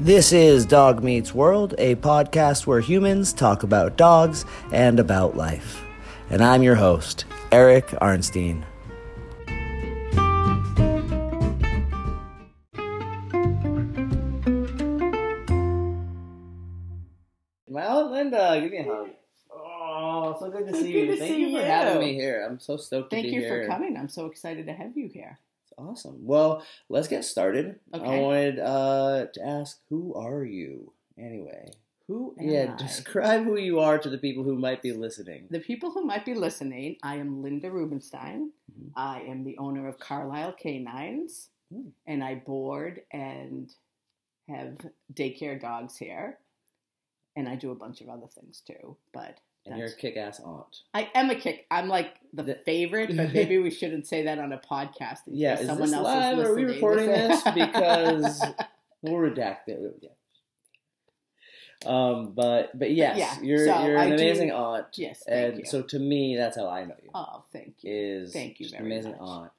This is Dog Meets World, a podcast where humans talk about dogs and about life. And I'm your host, Eric Arnstein. My aunt Linda, give me a hug. Oh, so good to see Good you. to Thank see you for you. having me here. I'm so stoked Thank to be here. Thank you for coming. I'm so excited to have you here. Awesome. Well, let's get started. I wanted uh, to ask, who are you anyway? Who am yeah, I? describe who you are to the people who might be listening. The people who might be listening, I am Linda Rubenstein. Mhm. I am the owner of Carlisle Canines, Mm. and I board and have daycare dogs here. And I do a bunch of other things too. But And you're a kick-ass aunt. I am a kick. I'm like the, The- favorite, but maybe we shouldn't say that on a podcast. Yeah, is someone this else live? is Are we recording this? Because we'll redact it. Yeah. Um, but but yes, yeah, you're so you're I an do- amazing aunt. yes, thank and you. so to me, that's how I know you. oh, thank you. Is Thank you very amazing much. aunt.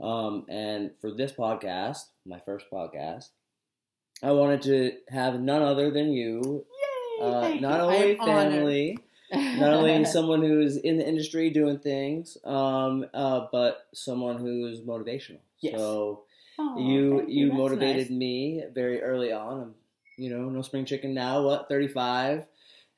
Um, and for this podcast, my first podcast, I wanted to have none other than you, Yay, uh, thank not you. I only family, not only someone who's in the industry doing things, um, uh, but someone who's motivational. Yes. So Oh, you you motivated nice. me very early on. I'm, you know, no spring chicken now. What thirty five,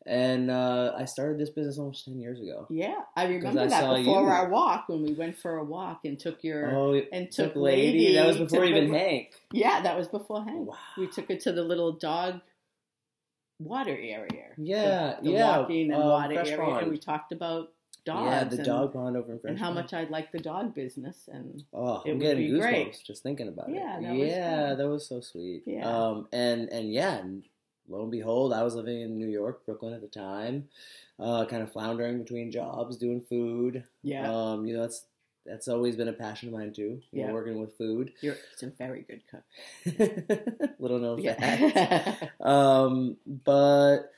and uh, I started this business almost ten years ago. Yeah, I remember I that before you. our walk when we went for a walk and took your Oh, and took took lady. lady. That was before even the- Hank. Yeah, that was before Hank. Wow. We took it to the little dog water area. Yeah, the, the yeah, walking and uh, water Fresh area, Pond. and we talked about dogs. Yeah, the and, dog pond over in French. and how much I like the dog business, and Oh, it I'm would getting be goosebumps great. just thinking about Yeah, it. that yeah, that was so sweet. Yeah. Um, and and yeah, and lo and behold, I was living in New York, Brooklyn at the time, uh, kind of floundering between jobs, doing food. yeah, Um, you know, that's that's always been a passion of mine too. You know, Yeah. working with food. you're it's a very good cook. Little known fact. Yeah, Um, but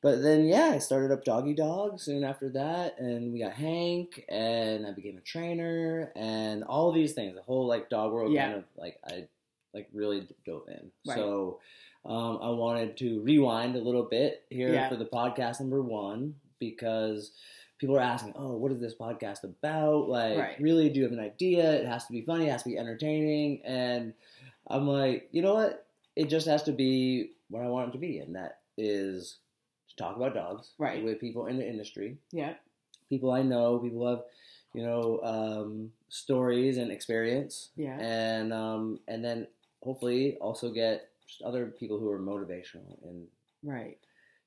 but then yeah, I started up Doggy Dog soon after that, and we got Hank, and I became a trainer, and all these things. The whole like dog world Yeah. kind of like I like really dove in. Right. So um, I wanted to rewind a little bit here Yeah. for the podcast number one because people are asking, "Oh, what is this podcast about?" Like, Right. really, do you have an idea? It has to be funny, it has to be entertaining, and I'm like, you know what? It just has to be what I want it to be, and that is to talk about dogs Right. with people in the industry, yeah, people I know, people who have, you know, um, stories and experience, yeah, and um, and then hopefully also get just other people who are motivational and right,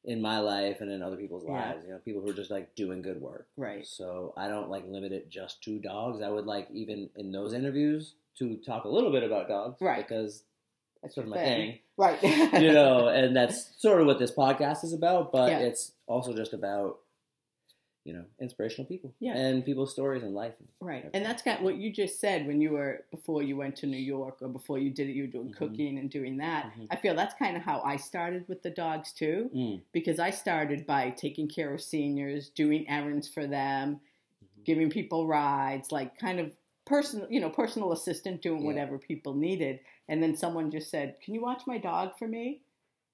in my life and in other people's Yeah. lives. You know, people who are just like doing good work. right. So I don't like limit it just to dogs. I would like even in those interviews to talk a little bit about dogs, Right. Because That's sort of my thing. thing. right? you know, and that's sort of what this podcast is about. But Yeah. it's also just about you know inspirational people, Yeah. and people's stories and life. Right, and that's kind of what you just said when you were before you went to New York or before you did it. You were doing Mhm. cooking and doing that. Mhm. I feel that's kind of how I started with the dogs too, Mm. because I started by taking care of seniors, doing errands for them, Mhm. giving people rides, like kind of personal, you know, personal assistant, doing Yeah. whatever people needed. And then someone just said, "Can you watch my dog for me?"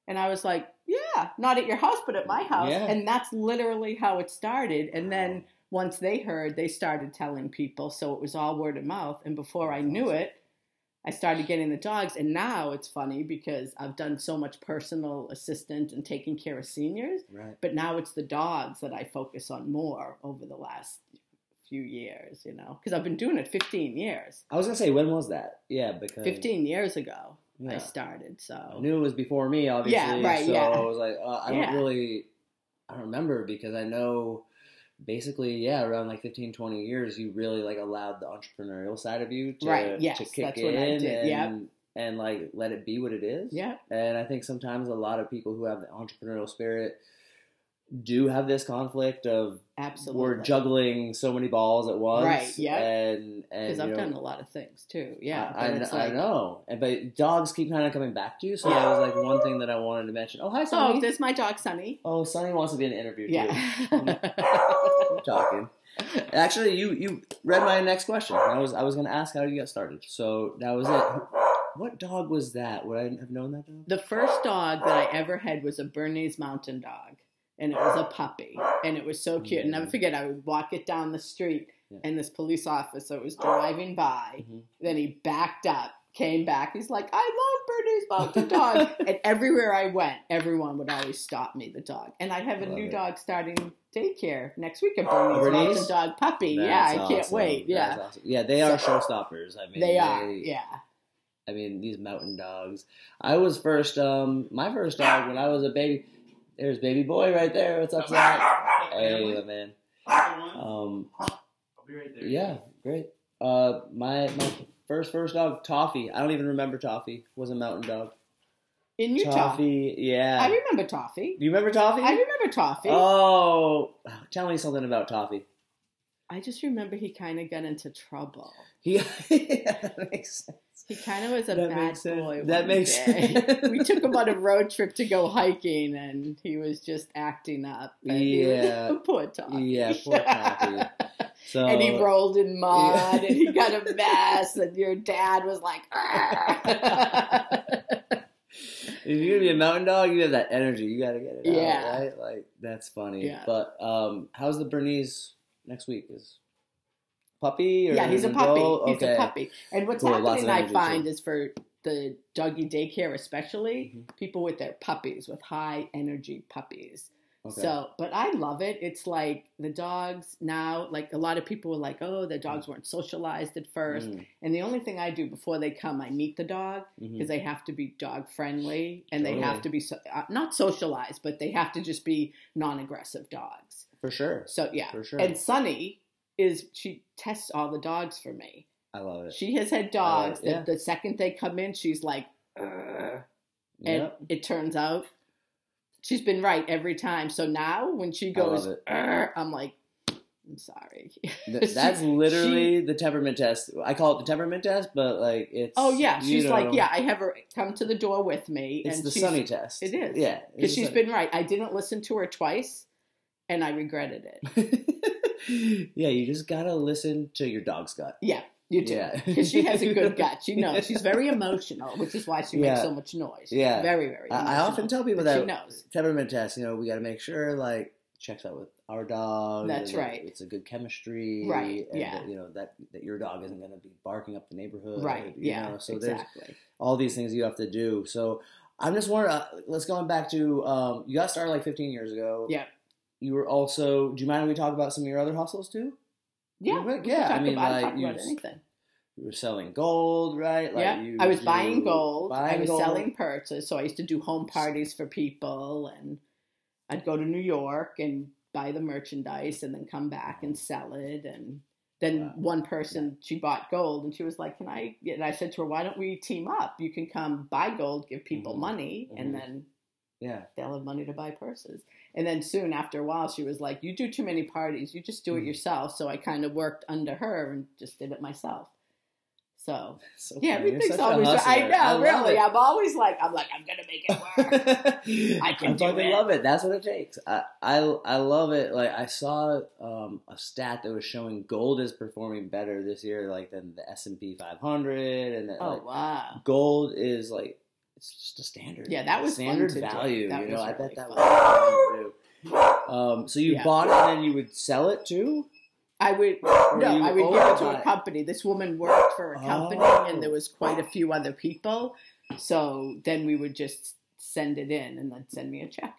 And I was like, "Yeah, not at your house, but at my house." Yeah. And that's literally how it started. And then once they heard, they started telling people. So it was all word of mouth. And before I knew it, I started getting the dogs. And now it's funny because I've done so much personal assistant and taking care of seniors. right. But now it's the dogs that I focus on more over the last few years, you know, because I've been doing it 15 years. I was gonna say when was that? Yeah, because 15 years ago, I started. So I knew it was before me, obviously. Yeah, right, So yeah. I was like, uh, I don't really, I don't remember because I know, basically, yeah, around like 15, 20 years, you really like allowed the entrepreneurial side of you to, Right, yes, to kick in what I did, and yep. and like let it be what it is. yeah, And I think sometimes a lot of people who have the entrepreneurial spirit do have this conflict of absolutely. we're juggling so many balls at once, Right, yeah. and and Because I've know, done a lot of things too. Yeah, I, I, I know, and but dogs keep kind of coming back to you, so that was like one thing that I wanted to mention. Oh, hi, Sunny. Oh, there's my dog, Sunny. Oh, Sunny wants to be in an interview too. Yeah. We're talking. Actually, you you read my next question. I was I was going to ask how you got started, so that was it. What dog was that? Would I have known that dog? The first dog that I ever had was a Bernese Mountain Dog, and it was a puppy, and it was so cute. And never forget, I would walk it down the street, Yeah. and this police officer was driving by. Mhm. Then he backed up, came back. He's like, "I love Bernese Mountain Dog," and everywhere I went, everyone would always stop me. The dog, and I have a Love new it. dog starting daycare next week. A Bernese? Mountain Dog puppy. yeah, That's I can't wait. Yeah, awesome. Yeah, they are showstoppers. I mean, they are. Yeah. I mean, these mountain dogs. I was first, um, my first dog when I was a baby. There's baby boy right there. What's up, Zach? Hey, my man. Um, I'll be right there. yeah, great. Uh, my my first first dog, Toffee. I don't even remember Toffee. Was a mountain dog. In Utah, Toffee, yeah. I remember Toffee. Do you remember Toffee? I remember Toffee. Oh, tell me something about Toffee. I just remember he kind of got into trouble. He, yeah, that makes sense. He kind of was a That bad boy. That makes day. sense. we took him on a road trip to go hiking, and he was just acting up. Yeah. poor Toffee. Yeah, poor Toffee. So and he rolled in mud, Yeah. and he got a mess, and your dad was like, if you're gonna be a mountain dog, you have that energy. You gotta get it Yeah. out, right? Like that's funny. Yeah. But um, how's the Bernese next week? Is puppy or yeah, he's a puppy. He's okay. a puppy. And what's happening, I find, too. is for the doggy daycare, especially Mhm. people with their puppies, with high energy puppies. Okay. So, but I love it. It's like the dogs now, like a lot of people were like, oh, the dogs weren't socialized at first. Mm, And the only thing I do before they come, I meet the dog because they have to be dog friendly and they have to be so, uh, not socialized, but they have to just be non aggressive dogs. For sure. So, yeah. For sure. And Sunny is, she tests all the dogs for me. I love it. She has had dogs it, yeah. the second they come in, she's like, "Ugh." and Yep. it turns out she's been right every time. So now when she goes, I'm like, I'm sorry. Th- that's She- literally the temperament test. I call it the temperament test, but like it's. Oh yeah, she's like, yeah. I have her come to the door with me, It's and the sunny test. It is. Yeah. because she's the been right. I didn't listen to her twice, and I regretted it. yeah, you just gotta listen to your dog's gut. Yeah, you do. Yeah. Because she has a good gut. She knows. She's very emotional, which is why she makes so much noise. Yeah. Very, very. I, I often tell people that she knows. temperament test. You know, we got to make sure like checks out with our dog. That's right. It's a good chemistry. Right, And yeah. That, you know that that your dog isn't going to be barking up the neighborhood. Right. you Yeah. know, So there's all these things you have to do. So I'm just wondering. Uh, let's going back to um, you got started like 15 years ago. Yeah. You were also. Do you mind if we talk about some of your other hustles too? Yeah. Yeah, we can yeah, I mean, about, like, talk you anything. You were selling gold, right? Like yeah, you, I was buying gold. I was gold. selling purses, so I used to do home parties for people, and I'd go to New York and buy the merchandise, and then come back and sell it. And then Wow. one person she bought gold, and she was like, "Can I?" And I said to her, "Why don't we team up? You can come buy gold, give people Mhm. money, Mhm. and then Yeah. they'll have money to buy purses." And then soon after a while, she was like, "You do too many parties. You just do it Mhm. yourself." So I kind of worked under her and just did it myself. So So yeah, funny. Everything's always. I know, love really. it. I'm always like, I'm like, I'm gonna make it work. I can do fucking it. love it. That's what it takes. I, I I love it. Like I saw um, a stat that was showing gold is performing better this year, like than the S and P 500, and that, oh like, wow. gold is like it's just a standard. Yeah, that was standard value. You know, I bet that was fun. Um, so you Yeah. bought it and then you would sell it too. I would Or no, I would give it it to a company. This woman worked for a company, Oh. and there was quite a few other people. So then we would just send it in, and then send me a check.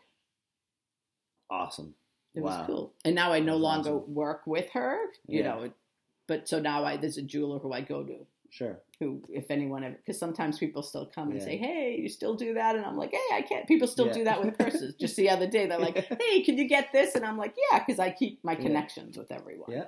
Awesome. It Wow. was cool. And now I no That's longer awesome. work with her. You Yeah. know, but so now I there's a jeweler who I go to. Sure. who, if anyone ever, because sometimes people still come and Yeah. say, "Hey, you still do that?" And I'm like, "Hey, I can't." People still Yeah. do that with purses. Just the other day, they're like, "Hey, can you get this?" And I'm like, "Yeah," because I keep my Yeah. connections with everyone. Yeah.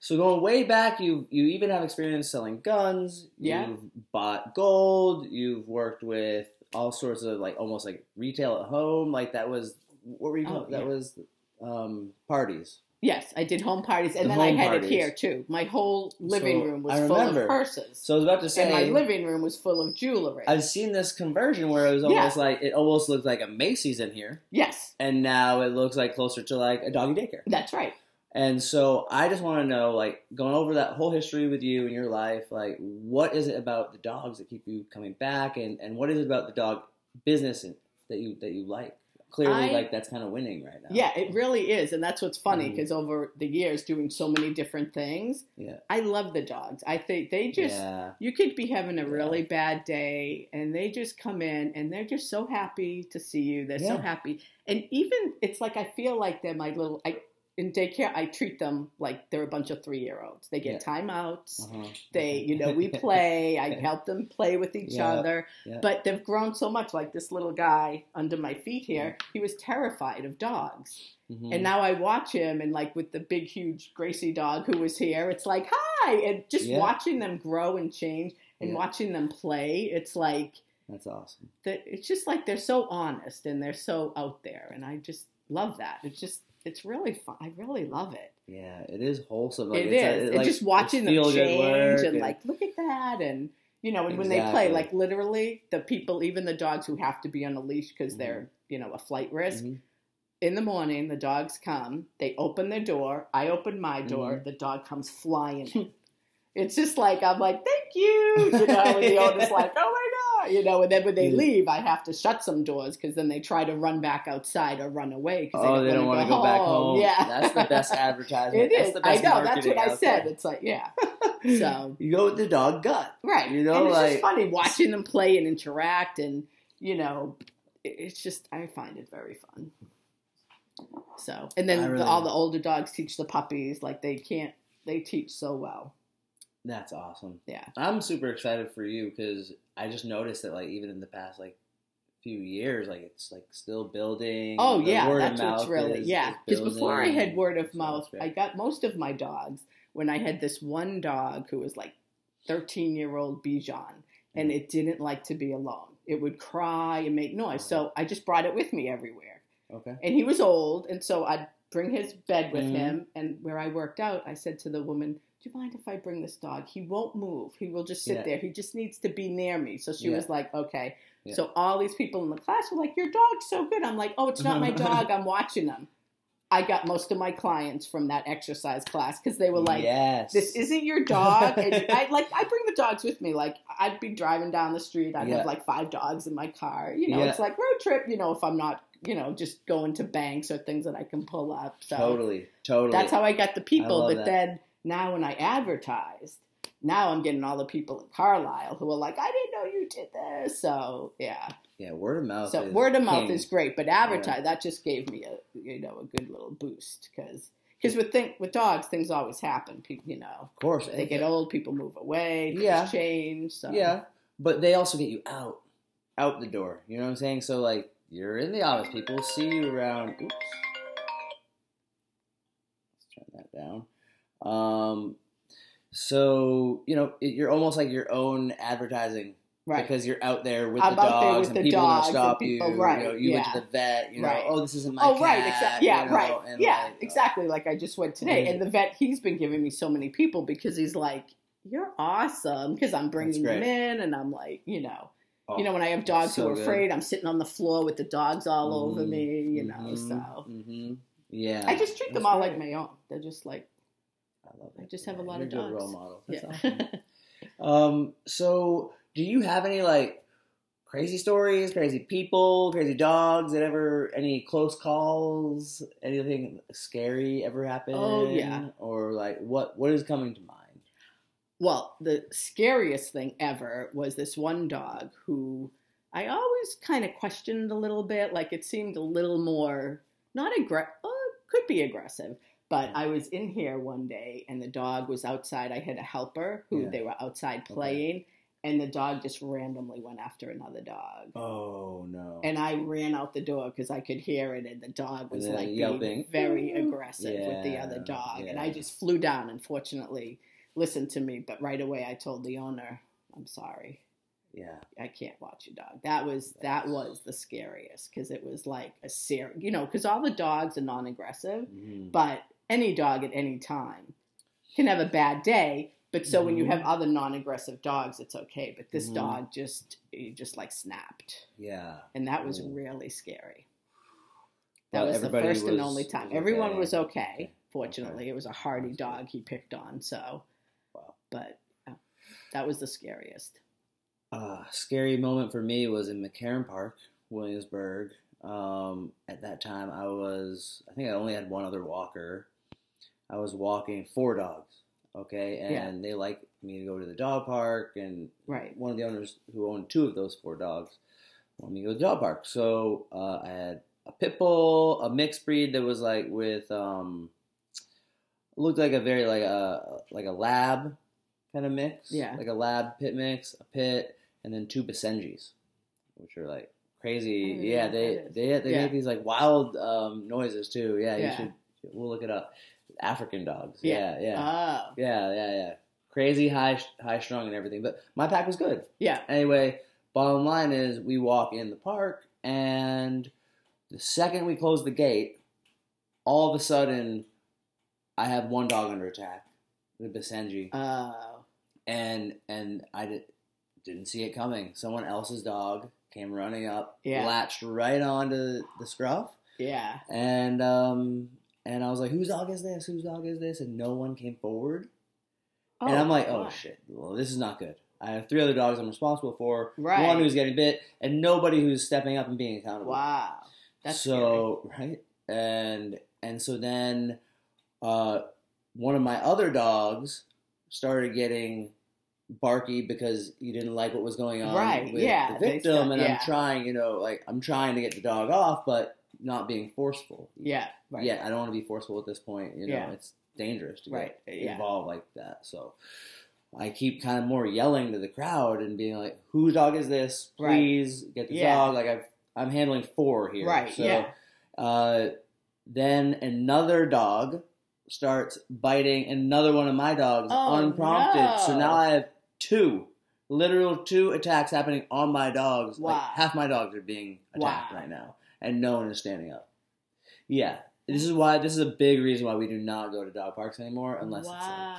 So going way back, you you even have experience selling guns. Yeah. You've bought gold. You've worked with all sorts of like almost like retail at home. Like that was what were you? Oh, that was um, parties. Yes, I did home parties, and The then I had parties. it here too. My whole living So, room was full of purses, So I was about to say, and my living room was full of jewelry. I've seen this conversion where it was Yeah. almost like it almost looked like a Macy's in here, yes, and now it looks like closer to like a doggy daycare. that's right. And so I just want to know, like, going over that whole history with you and your life, like, what is it about the dogs that keep you coming back, and, and what is it about the dog business that you that you like? Clearly, I- like that's kind of winning right now. Yeah, it really is, and that's what's funny mm. because over the years, doing so many different things, Yeah. I love the dogs. I think they just yeah. you could be having a Yeah. really bad day and they just come in and they're just so happy to see you they're so happy and even it's like i feel like they're my little i in daycare i treat them like they're a bunch of three year olds they get timeouts Uh-huh. they you know we play i help them play with each Yeah. other Yeah. but they've grown so much like this little guy under my feet here he was terrified of dogs Mhm. and now I watch him, and like with the big, huge Gracie dog who was here, it's like, hi! And just Yeah. watching them grow and change and Yeah. watching them play, it's like, that's awesome. that it's just like they're so honest and they're so out there. And I just love that. It's just, it's really fun. I really love it. Yeah, it is wholesome. Like, it it's is. a- and like, just watching them change work and like, look at that. And, you know, and when they play, like literally, the people, even the dogs who have to be on a leash because Mhm. they're, you know, a flight risk, Mhm. in the morning, the dogs come, they open their door, I open my door, Mm-hmm. the dog comes flying. It's just like, I'm like, thank you, you know, and the owner's like, oh my God, you know, and then when they leave, I have to shut some doors because then they try to run back outside or run away because Oh, they don't want to go back home. Yeah. that's the best advertisement. It That's is. the I know. That's what I said. there. It's like, yeah. So you go with the dog gut. right, You know, and it's like- just funny watching them play and interact, and you know, it's just I find it very fun. So, and then I the, all the older dogs teach the puppies like they can't. They teach so well. That's awesome. Yeah. I'm super excited for you because I just noticed that like even in the past like few years, like it's like still building. Oh The yeah, that's what's really is- yeah. Because before I had word of mouth. I got most of my dogs when I had this one dog who was like thirteen year old Bichon, and it didn't like to be alone. It would cry and make noise, so I just brought it with me everywhere. Okay. And he was old, and so I'd bring his bed with Mhm. him. And where I worked out, I said to the woman, "Do you mind if I bring this dog? He won't move. He will just sit Yeah. there. He just needs to be near me." So she Yeah. was like, "Okay." Yeah. So all these people in the class were like, "Your dog's so good." I'm like, "Oh, it's not my dog. I'm watching them." I got most of my clients from that exercise class because they were like, yes. "This isn't your dog." And I like I bring the dogs with me. Like I'd be driving down the street, I'd have like five dogs in my car. You know, it's like road trip. You know, if I'm not, you know, just going to banks or things that I can pull up. So totally, totally. that's how I got the people. But that. then now when I advertised, now I'm getting all the people in Carlisle who are like, I didn't know you did this. So yeah. yeah, word of mouth. So word of mouth king. is great, but advertise that just gave me a you know a good little boost because because with think with dogs things always happen. People you know of course. they get old, people move away, things Yeah. change. So Yeah, but they also get you out, out the door. You know what I'm saying? So like, you're in the office. People see you around. Oops. Let's turn that down. Um, so you know, it, you're almost like your own advertising right. because you're out there with I'm the dogs with and the people dogs and stop people- you. right, You know, you went to the vet. You know, Right. oh, this isn't my Oh cat. right, exactly. Yeah, you know, right. yeah, like, exactly. Like I just went today, Yeah. and the vet he's been giving me so many people because he's like, "You're awesome," because I'm bringing them in, and I'm like, you know, oh, you know, when I have dogs so who are good. afraid, I'm sitting on the floor with the dogs all over Mhm, me, you know. mhm, So mhm. yeah, I just treat them all great. like my own. They're just like, I love I just have a Yeah, lot you're of a good dogs. role model. That's yeah. awesome. Um, so do you have any like crazy stories, crazy people, crazy dogs that ever any close calls, anything scary ever happened? Oh, yeah. Or like what what is coming to mind? Well, the scariest thing ever was this one dog who I always kind of questioned a little bit. Like it seemed a little more not aggressive. Oh, could be aggressive. But I was in here one day and the dog was outside. I had a helper who Yeah. they were outside playing, and the dog just randomly went after another dog. Oh no. And I ran out the door because I could hear it, and the dog was And then like yelping. being very aggressive with the other dog. And I just flew down and fortunately listened to me. But right away, I told the owner, "I'm sorry, yeah. I can't watch your dog." That was that was the scariest because it was like a ser you know, because all the dogs are non-aggressive, Mhm. but any dog at any time can have a bad day. But so when you Mhm. have other non-aggressive dogs, it's okay. But this Mhm. dog just just like snapped Yeah. and that was Ooh. really scary. That But was the first and only time. was Everyone okay. was okay. Fortunately, it was a hardy dog he picked on. So, Wow. but yeah, that was the scariest. Uh, scary moment for me was in McCarren Park, Williamsburg. Um, at that time, I was, I think I only had one other walker. I was walking four dogs, okay? And Yeah. they like me to go to the dog park. And Right. one of the owners who owned two of those four dogs wanted me to go to the dog park. So uh, I had a pit bull, a mixed breed that was like with, um, looked like a very, like a, like a lab kind of mix. Yeah. Like a lab pit mix, a pit, and then two Basenjis, which are like crazy. Yeah, they what that is. they they Yeah. make these like wild um, noises too. Yeah, Yeah. you should. We'll look it up. African dogs. Yeah. Yeah, yeah, Oh, yeah, yeah, yeah. Crazy high high strung and everything. But my pack was good. yeah. Anyway, bottom line is we walk in the park, and the second we close the gate, all of a sudden, I have one dog under attack, the Basenji Oh, and and I did, didn't see it coming. Someone else's dog came running up, Yeah. latched right onto the scruff, yeah. and um and I was like, "Whose dog is this? Whose dog is this?" And no one came forward, Oh, and I'm like, "Oh wow. shit! Well, this is not good." I have three other dogs I'm responsible for. Right. One who's getting bit, and nobody who's stepping up and being accountable. Wow, that's so right, and and so then, uh, one of my other dogs started getting barky because you didn't like what was going on Right, with yeah, the victim, start- and yeah. I'm trying, you know, like I'm trying to get the dog off, but not being forceful. Yeah, right. Yeah, I don't want to be forceful at this point. You know, Yeah. it's dangerous to Right, get yeah. involved like that. So. I keep kind of more yelling to the crowd and being like, "Whose dog is this? Right. Please get the Yeah. dog!" Like I've, I'm handling four here, Right, So, yeah. uh, then another dog starts biting another one of my dogs Oh, unprompted. So now I have two, literal two attacks happening on my dogs. Like Wow. half my dogs are being attacked Wow. right now, and no one is standing up. Yeah, this is why. This is a big reason why we do not go to dog parks anymore unless it's like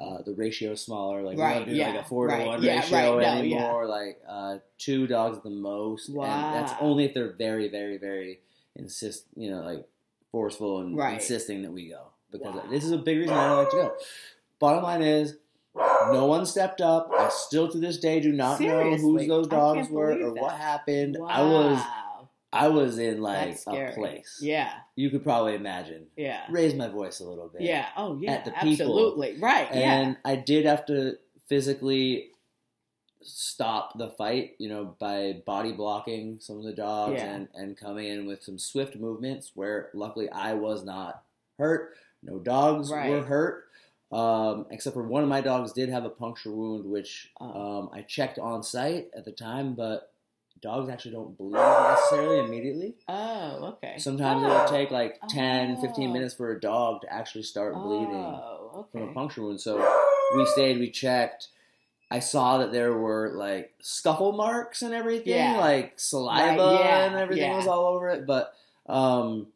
uh, the ratio is smaller. Like we don't do yeah, like a four right, to one yeah, ratio right, no, yeah. anymore. Like uh, two dogs at the most, and that's only if they're very, very, very insist. You know, like forceful and Right. insisting that we go because Wow. this is a big reason why I don't like to go. Bottom line is. No one stepped up. I still to this day do not know Seriously, whose those dogs were or that. what happened. wow. I was I was in like a place. Yeah, You could probably imagine. yeah, Raise my voice a little bit. yeah. Oh, yeah. At the people. absolutely. Right. and I did have to physically stop the fight, you know, by body blocking some of the dogs Yeah. and, and coming in with some swift movements where luckily I was not hurt. No dogs Right. were hurt. Um, except for one of my dogs did have a puncture wound, which Oh. um, I checked on site at the time, but dogs actually don't bleed necessarily immediately. Oh, okay. Sometimes oh. it'll take like 10, 15 Oh. minutes for a dog to actually start bleeding Oh, from a puncture wound. So we stayed, we checked. I saw that there were like scuffle marks and everything, Yeah. like saliva Right, yeah, and everything yeah. was all over it. But um,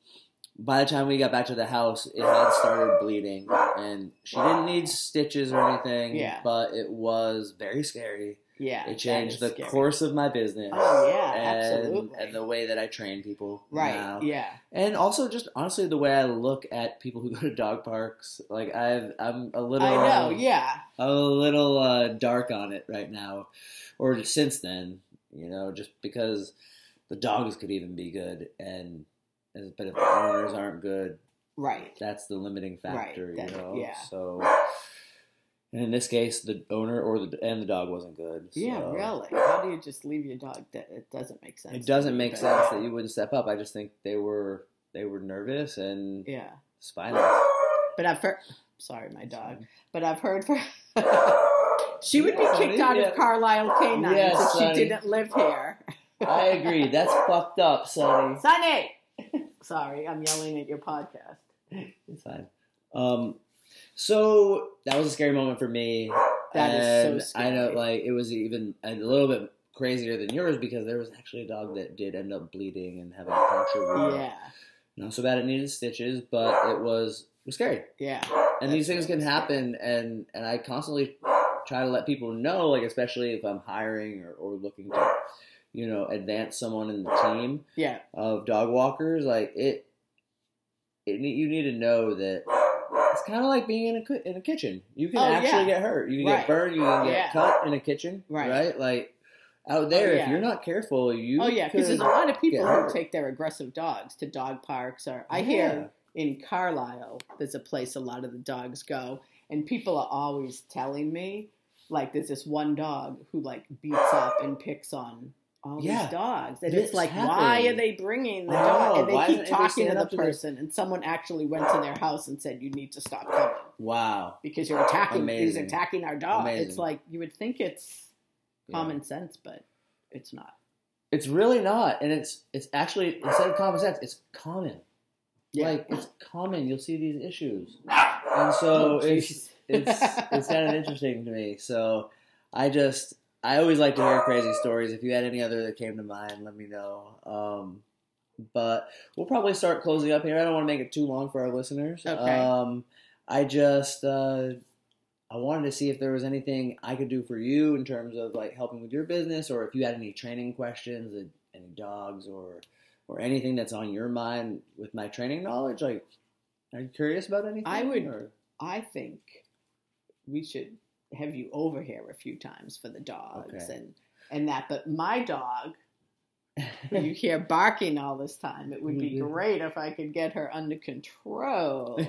by the time we got back to the house, it had started bleeding, and she didn't need stitches or anything. Yeah. but it was very scary. Yeah. It changed the scary. course of my business. Oh, yeah, and, absolutely. and the way that I train people. Right. now. Yeah. And also, just honestly, the way I look at people who go to dog parks, like I've, I'm a little, I know. um, Yeah. a little uh, dark on it right now, or since then, you know, just because the dogs could even be good, and but if the owners aren't good, Right. that's the limiting Right, factor, that- you know. yeah. So, and in this case, the owner or the and the dog wasn't good. Yeah. so- Really. How do you just leave your dog? That it doesn't make sense. It doesn't make but- sense that you wouldn't step up. I just think they were they were nervous and Yeah. spineless. But I've heard. Sorry, my dog. But I've heard for. she would be Yeah, kicked Sunny, out yeah. of Carlisle Canines Yes, if she didn't live here. I agree. That's fucked up, Sunny. Sunny. Sorry, I'm yelling at your podcast. It's fine. Um, so that was a scary moment for me. That is so scary. I know, like, it was even a little bit crazier than yours because there was actually a dog that did end up bleeding and having a puncture wound. Yeah. Not so bad it needed stitches, but it was it was scary. Yeah. and these things can happen and and i constantly try to let people know like especially if i'm hiring or, or looking to you know advance someone in the team Yeah. of dog walkers like it it you need to know that it's kind of like being in a in a kitchen. You can Oh, actually yeah. get hurt. You can Right. get burned. You can get Yeah. cut in a kitchen. Right. Right. Like out oh, there, Oh, if you're not careful, you. oh yeah, because there's a lot of people who take their aggressive dogs to dog parks, or I Yeah. hear in Carlisle, there's a place a lot of the dogs go, and people are always telling me, like, there's this one dog who like beats up and picks on all Yeah. these dogs, and This it's like, happened. why are they bringing the dog? And they keep talking to the up to this? person, and someone actually went to their house and said, "You need to stop coming Wow. because you're attacking. He's attacking our dog." Amazing. It's like you would think it's Yeah. common sense, but it's not. It's really not, and it's it's actually instead of common sense, it's common. Yeah. Like it's common. You'll see these issues, oh, and so Oh, it's it's it's kind of interesting to me. So I just I always like to hear crazy stories. If you had any other that came to mind, let me know. Um, but we'll probably start closing up here. I don't want to make it too long for our listeners. Okay. Um, I just uh, I wanted to see if there was anything I could do for you in terms of like helping with your business, or if you had any training questions, any dogs, or or anything that's on your mind with my training knowledge. Like, are you curious about anything? I would- or- I think we should have you over here a few times for the dogs Okay. and and that. But my dog, you hear barking all this time, it would be Yeah. great if I could get her under control.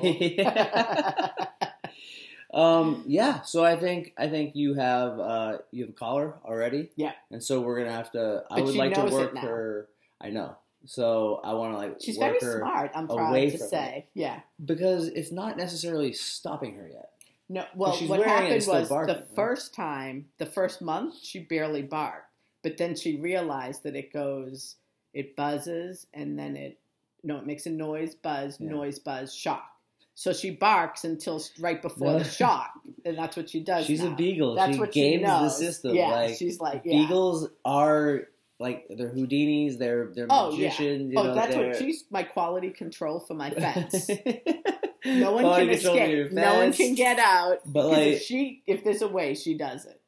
um, yeah. So I think I think you have uh, you have a collar already. Yeah. And so we're gonna have to. I But would like to work her. I know. So I want to like She's very smart. I'm proud to say. Yeah. because it's not necessarily stopping her yet. No, well, what wearing it and happened was barking, the right? first time, the first month, she barely barked, but then she realized that it goes, it buzzes, and then it, no, it makes a noise, buzz, Yeah. noise, buzz, shock. So she barks until right before the shock, and that's what she does. She's a beagle. That's she what games she the knows. system. Yeah, like she's like, yeah. beagles are like they're Houdinis. They're they're Oh, yeah. magicians. You oh, know, that's what she's my quality control for my fence. No one can control for your escape. No one can get out. But like if she, if there's a way, she does it.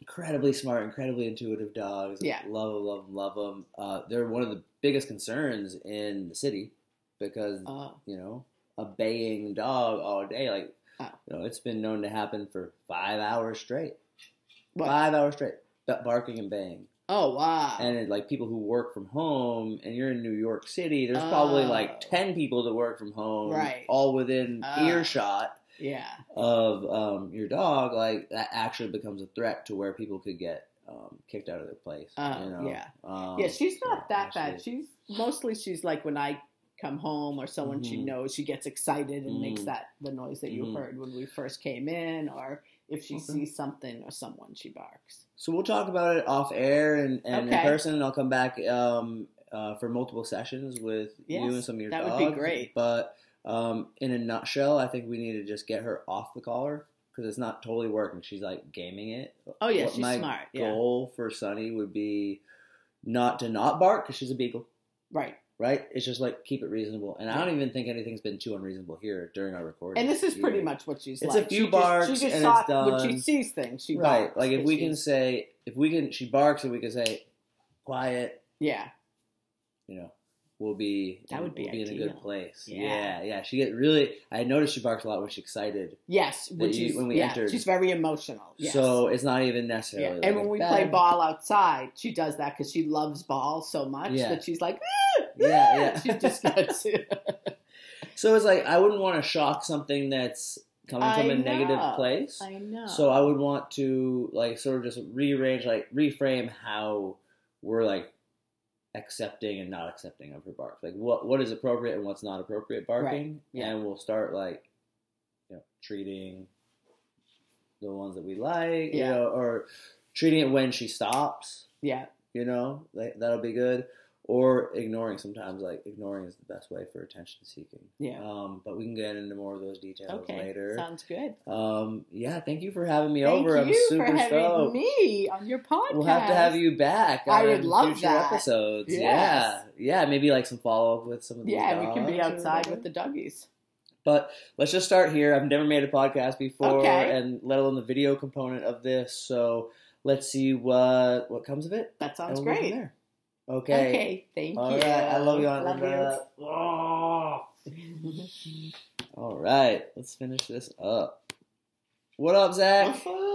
incredibly smart, incredibly intuitive dogs. Yeah. love them, love them, love them. Uh, they're one of the biggest concerns in the city because Uh, you know a baying dog all day, like Oh. you know, it's been known to happen for five hours straight. what? Five hours straight, ba- barking and baying. Oh wow. And it, like people who work from home, and you're in New York City, there's probably Oh. like ten people that work from home, Right. all within Oh. earshot yeah. of um, your dog. Like that actually becomes a threat to where people could get um, kicked out of their place. Oh, you know? yeah. Um, Yeah, she's not that bad. She's mostly she's like when I come home or someone she Mhm. knows, she gets excited and makes Mhm. that the noise that you Mhm. heard when we first came in, or if she Okay. sees something or someone, she barks. So we'll talk about it off air and, and in person, and I'll come back um, uh, for multiple sessions with you and some of your that would be great. But um, in a nutshell, I think we need to just get her off the collar because it's not totally working. She's like gaming it. Oh yeah, What she's my smart. Yeah, goal for Sunny would be not to not bark because she's a beagle, right. Right? It's just like keep it reasonable. And I don't even think anything's been too unreasonable here during our recording. And this is pretty much what she's It's a few she barks just, she just and saw, it's When she sees things, she right. barks. Like if we can say if we can, she barks and we can say quiet. yeah, you know, we'll be That would be we'll be in a good place. Yeah. Yeah. yeah, She get really. I noticed she barks a lot when she's excited. yes, when, you- when we yeah, entered. she's very emotional. Yes. So it's not even Yeah, necessarily. and like when we bad- play ball outside, she does that because she loves ball so much Yeah. that she's like, Yeah, yeah. she just gets So it's like I wouldn't want to shock something that's coming from I a negative place. I know. So I would want to like sort of just rearrange, like reframe how we're like accepting and not accepting of her bark. Like what what is appropriate and what's not appropriate barking, yeah. and we'll start like you know treating the ones that we like, you know, or treating it when she stops. yeah, You know, like, that'll be good. Or ignoring sometimes, like ignoring is the best way for attention seeking. yeah. Um, but we can get into more of those details okay, later. sounds good. Um, yeah, thank you for having me Thank over. you I'm super for having stoked. me on your podcast. We'll have to have you back. I would love future that. episodes. Yes. Yeah, yeah, maybe like some follow up with some of these. Yeah, we can be outside with the doggies. But let's just start here. I've never made a podcast before, Okay. and let alone the video component of this. So let's see what what comes of it. That sounds great. There. Okay. Okay, thank All you. right. I love you, Love Linda. Oh. you. All right, let's finish this up. What up, Zach? What's up?